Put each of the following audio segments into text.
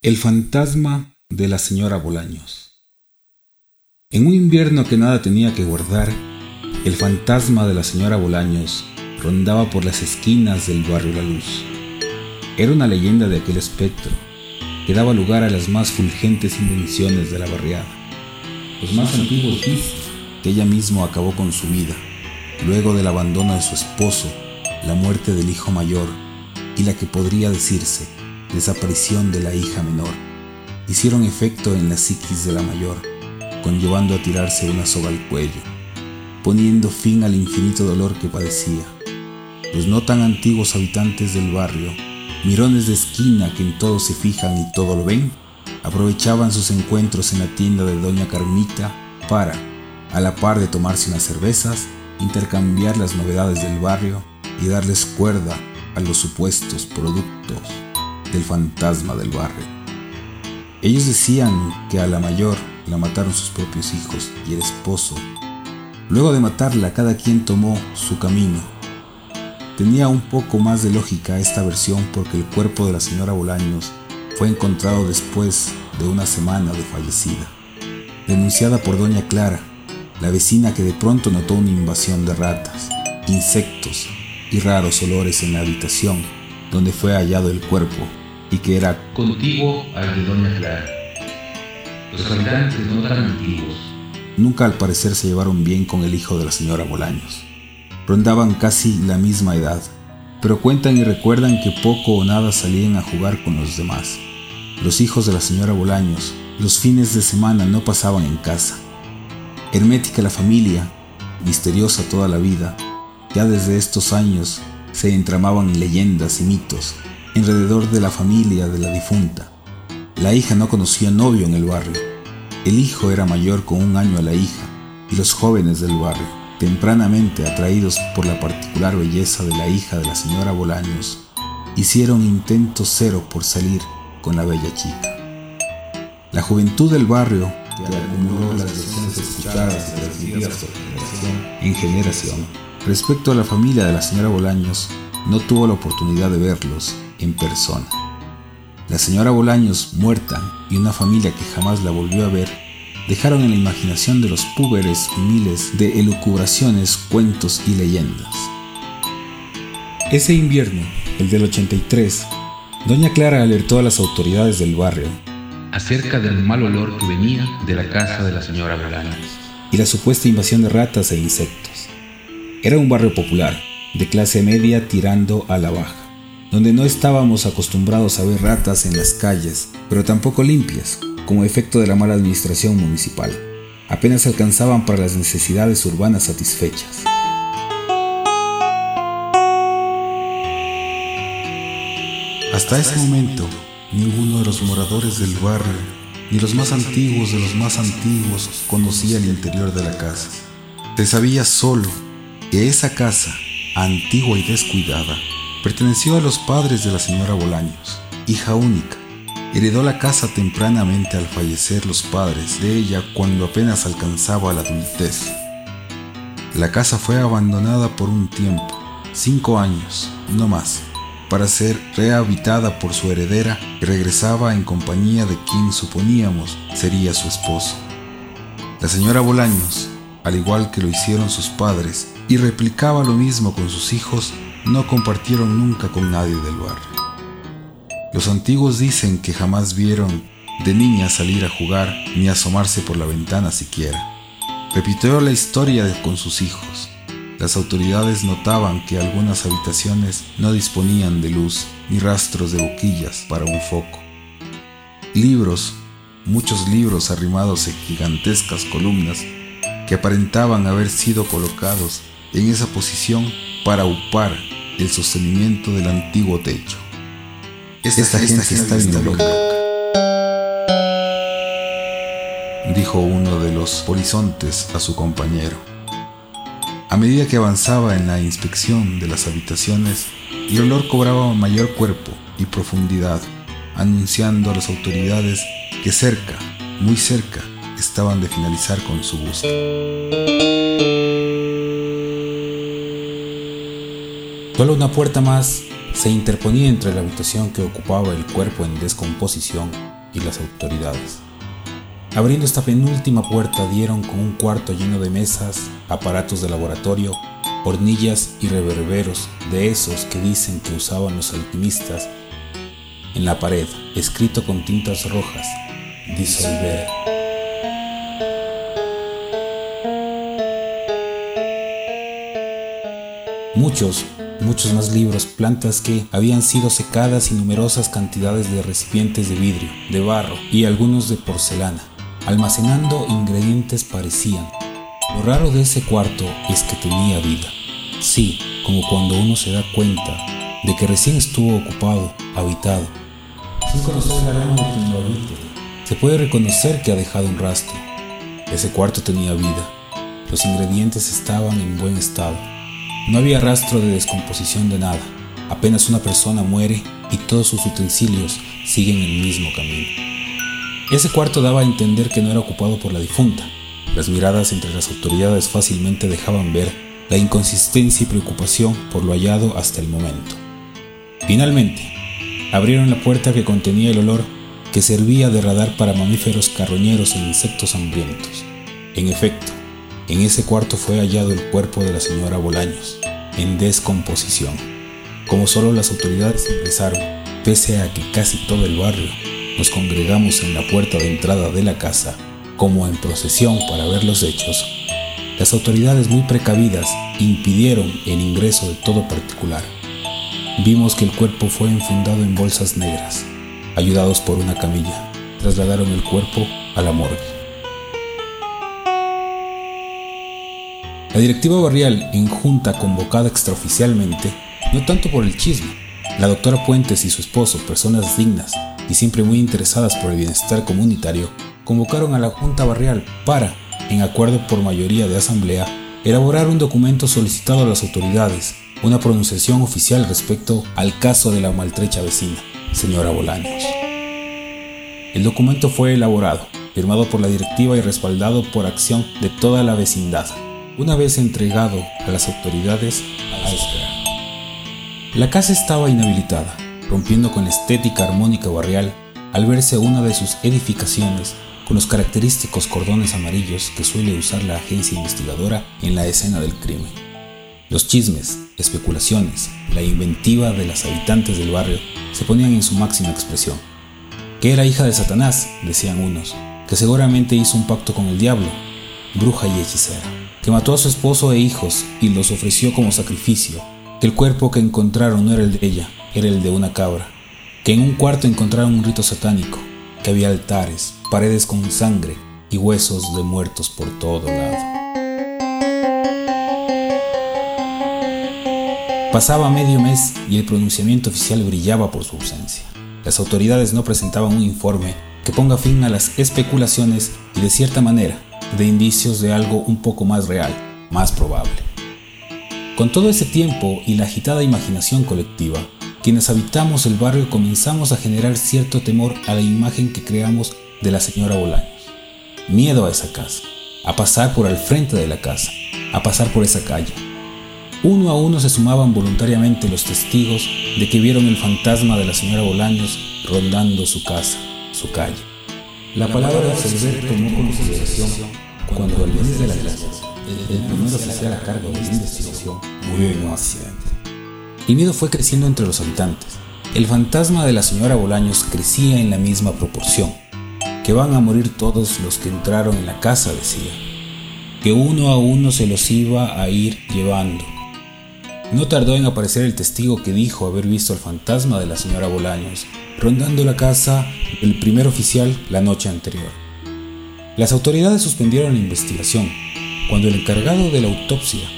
El fantasma de la señora Bolaños. En un invierno que nada tenía que guardar, el fantasma de la señora Bolaños rondaba por las esquinas del barrio La Luz. Era una leyenda de aquel espectro que daba lugar a las más fulgentes invenciones de la barriada. Los más antiguos dicen que ella misma acabó con su vida, luego del abandono de su esposo, la muerte del hijo mayor y la que podría decirse desaparición de la hija menor, hicieron efecto en la psiquis de la mayor, conllevando a tirarse una soga al cuello, poniendo fin al infinito dolor que padecía. Los no tan antiguos habitantes del barrio, mirones de esquina que en todo se fijan y todo lo ven, aprovechaban sus encuentros en la tienda de Doña Carmita para, a la par de tomarse unas cervezas, intercambiar las novedades del barrio y darles cuerda a los supuestos productos del fantasma del barrio. Ellos decían que a la mayor la mataron sus propios hijos y el esposo. Luego de matarla, cada quien tomó su camino. Tenía un poco más de lógica esta versión porque el cuerpo de la señora Bolaños fue encontrado después de una semana de fallecida, denunciada por doña Clara, la vecina que de pronto notó una invasión de ratas, insectos y raros olores en la habitación donde fue hallado el cuerpo y que era contiguo al de Doña Clara. Los habitantes no tan antiguos nunca al parecer se llevaron bien con el hijo de la señora Bolaños. Rondaban casi la misma edad, pero cuentan y recuerdan que poco o nada salían a jugar con los demás. Los hijos de la señora Bolaños los fines de semana no pasaban en casa. Hermética la familia, misteriosa toda la vida, ya desde estos años se entramaban leyendas y mitos alrededor de la familia de la difunta. La hija no conocía novio en el barrio. El hijo era mayor con un año a la hija y los jóvenes del barrio, tempranamente atraídos por la particular belleza de la hija de la señora Bolaños, hicieron intento cero por salir con la bella chica. La juventud del barrio, que acumuló las versiones escuchadas generación en generación, respecto a la familia de la señora Bolaños, no tuvo la oportunidad de verlos en persona. La señora Bolaños, muerta, y una familia que jamás la volvió a ver, dejaron en la imaginación de los púberes miles de elucubraciones, cuentos y leyendas. Ese invierno, el del 83, Doña Clara alertó a las autoridades del barrio acerca del mal olor que venía de la casa de la señora Bolaños y la supuesta invasión de ratas e insectos. Era un barrio popular, de clase media tirando a la baja donde no estábamos acostumbrados a ver ratas en las calles, pero tampoco limpias, como efecto de la mala administración municipal. Apenas alcanzaban para las necesidades urbanas satisfechas. Hasta ese momento, ninguno de los moradores del barrio, ni los más antiguos de los más antiguos, conocía el interior de la casa. Se sabía solo esa casa, antigua y descuidada, Perteneció a los padres de la señora Bolaños, hija única. Heredó la casa tempranamente al fallecer los padres de ella cuando apenas alcanzaba la adultez. La casa fue abandonada por un tiempo, cinco años, no más, para ser rehabitada por su heredera que regresaba en compañía de quien suponíamos sería su esposo. La señora Bolaños, al igual que lo hicieron sus padres, y replicaba lo mismo con sus hijos, no compartieron nunca con nadie del barrio. Los antiguos dicen que jamás vieron de niña salir a jugar ni asomarse por la ventana siquiera. Repitió la historia con sus hijos. Las autoridades notaban que algunas habitaciones no disponían de luz ni rastros de boquillas para un foco. Libros, muchos libros arrimados en gigantescas columnas que aparentaban haber sido colocados en esa posición para upar el sostenimiento del antiguo techo. Esta, gente, está bien loca, dijo uno de los polizontes a su compañero. A medida que avanzaba en la inspección de las habitaciones, el olor cobraba mayor cuerpo y profundidad, anunciando a las autoridades que cerca, muy cerca, estaban de finalizar con su búsqueda. Solo una puerta más se interponía entre la habitación que ocupaba el cuerpo en descomposición y las autoridades. Abriendo esta penúltima puerta dieron con un cuarto lleno de mesas, aparatos de laboratorio, hornillas y reverberos de esos que dicen que usaban los alquimistas. En la pared, escrito con tintas rojas, disolver. Muchos, muchos más libros, plantas que habían sido secadas y numerosas cantidades de recipientes de vidrio, de barro y algunos de porcelana, almacenando ingredientes parecían. Lo raro de ese cuarto es que tenía vida. Sí, como cuando uno se da cuenta de que recién estuvo ocupado, habitado. Sin conocer aroma de quien lo habite, se puede reconocer que ha dejado un rastro. Ese cuarto tenía vida. Los ingredientes estaban en buen estado. No había rastro de descomposición de nada. Apenas una persona muere y todos sus utensilios siguen el mismo camino. Ese cuarto daba a entender que no era ocupado por la difunta. Las miradas entre las autoridades fácilmente dejaban ver la inconsistencia y preocupación por lo hallado hasta el momento. Finalmente, abrieron la puerta que contenía el olor que servía de radar para mamíferos carroñeros e insectos hambrientos. En efecto, en ese cuarto fue hallado el cuerpo de la señora Bolaños, en descomposición. Como solo las autoridades ingresaron, pese a que casi todo el barrio nos congregamos en la puerta de entrada de la casa, como en procesión para ver los hechos, las autoridades muy precavidas impidieron el ingreso de todo particular. Vimos que el cuerpo fue enfundado en bolsas negras. Ayudados por una camilla, trasladaron el cuerpo a la morgue. La directiva barrial, en junta convocada extraoficialmente, no tanto por el chisme, la doctora Puentes y su esposo, personas dignas, y siempre muy interesadas por el bienestar comunitario, convocaron a la Junta Barrial para, en acuerdo por mayoría de asamblea, elaborar un documento solicitado a las autoridades, una pronunciación oficial respecto al caso de la maltrecha vecina, señora Bolaños. El documento fue elaborado, firmado por la directiva y respaldado por acción de toda la vecindad, una vez entregado a las autoridades a esperar. La casa estaba inhabilitada, rompiendo con estética armónica barrial al verse una de sus edificaciones con los característicos cordones amarillos que suele usar la agencia investigadora en la escena del crimen. Los chismes, especulaciones, la inventiva de las habitantes del barrio se ponían en su máxima expresión. Que era hija de Satanás, decían unos, que seguramente hizo un pacto con el diablo, bruja y hechicera, que mató a su esposo e hijos y los ofreció como sacrificio, que el cuerpo que encontraron no era el de ella, era el de una cabra, que en un cuarto encontraron un rito satánico, que había altares, paredes con sangre y huesos de muertos por todo lado. Pasaba medio mes y el pronunciamiento oficial brillaba por su ausencia. Las autoridades no presentaban un informe que ponga fin a las especulaciones y de cierta manera de indicios de algo un poco más real, más probable. Con todo ese tiempo y la agitada imaginación colectiva, quienes habitamos el barrio comenzamos a generar cierto temor a la imagen que creamos de la señora Bolaños. Miedo a esa casa, a pasar por al frente de la casa, a pasar por esa calle. Uno a uno se sumaban voluntariamente los testigos de que vieron el fantasma de la señora Bolaños rondando su casa, su calle. La palabra Cerver tomó consideración cuando al venir de la clase, el primer oficial a cargo de la investigación murió en un accidente. El miedo fue creciendo entre los habitantes. El fantasma de la señora Bolaños crecía en la misma proporción. Que van a morir todos los que entraron en la casa, decía. Que uno a uno se los iba a ir llevando. No tardó en aparecer el testigo que dijo haber visto al fantasma de la señora Bolaños rondando la casa del primer oficial la noche anterior. Las autoridades suspendieron la investigación cuando el encargado de la autopsia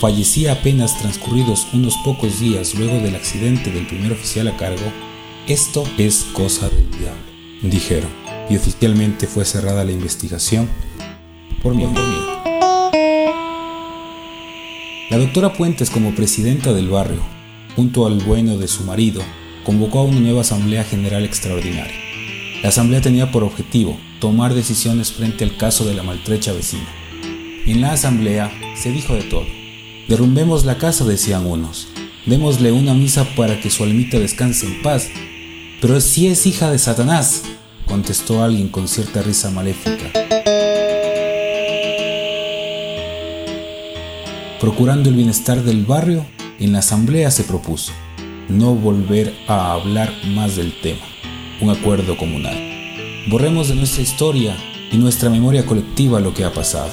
fallecía apenas transcurridos unos pocos días luego del accidente del primer oficial a cargo, esto es cosa del diablo, dijeron, y oficialmente fue cerrada la investigación por miedo. La doctora Puentes, como presidenta del barrio, junto al bueno de su marido, convocó a una nueva Asamblea General Extraordinaria. La Asamblea tenía por objetivo tomar decisiones frente al caso de la maltrecha vecina. En la Asamblea se dijo de todo Derrumbemos la casa, decían unos. démosle una misa para que su almita descanse en paz. Pero si es hija de Satanás, contestó alguien con cierta risa maléfica. Procurando el bienestar del barrio, en la asamblea se propuso no volver a hablar más del tema, un acuerdo comunal. Borremos de nuestra historia y nuestra memoria colectiva lo que ha pasado,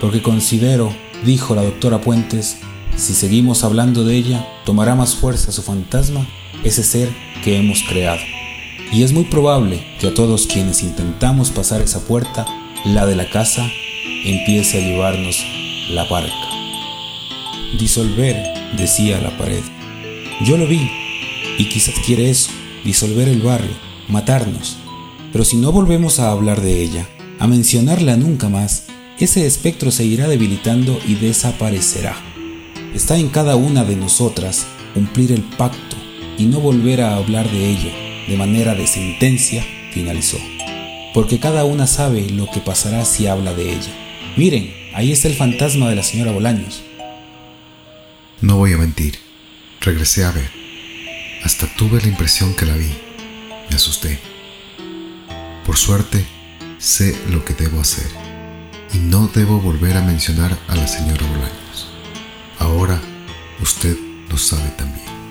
porque considero, dijo la doctora Puentes, si seguimos hablando de ella, tomará más fuerza su fantasma, ese ser que hemos creado. Y es muy probable que a todos quienes intentamos pasar esa puerta, la de la casa, empiece a llevarnos la barca. Disolver, decía la pared. Yo lo vi, y quizás quiere eso, disolver el barrio, matarnos. Pero si no volvemos a hablar de ella, a mencionarla nunca más, ese espectro se irá debilitando y desaparecerá. Está en cada una de nosotras cumplir el pacto y no volver a hablar de ello de manera de sentencia, finalizó. Porque cada una sabe lo que pasará si habla de ella. Miren, ahí está el fantasma de la señora Bolaños. No voy a mentir. Regresé a ver. Hasta tuve la impresión que la vi. Me asusté. Por suerte, sé lo que debo hacer. Y no debo volver a mencionar a la señora Bolaños. Ahora usted lo sabe también.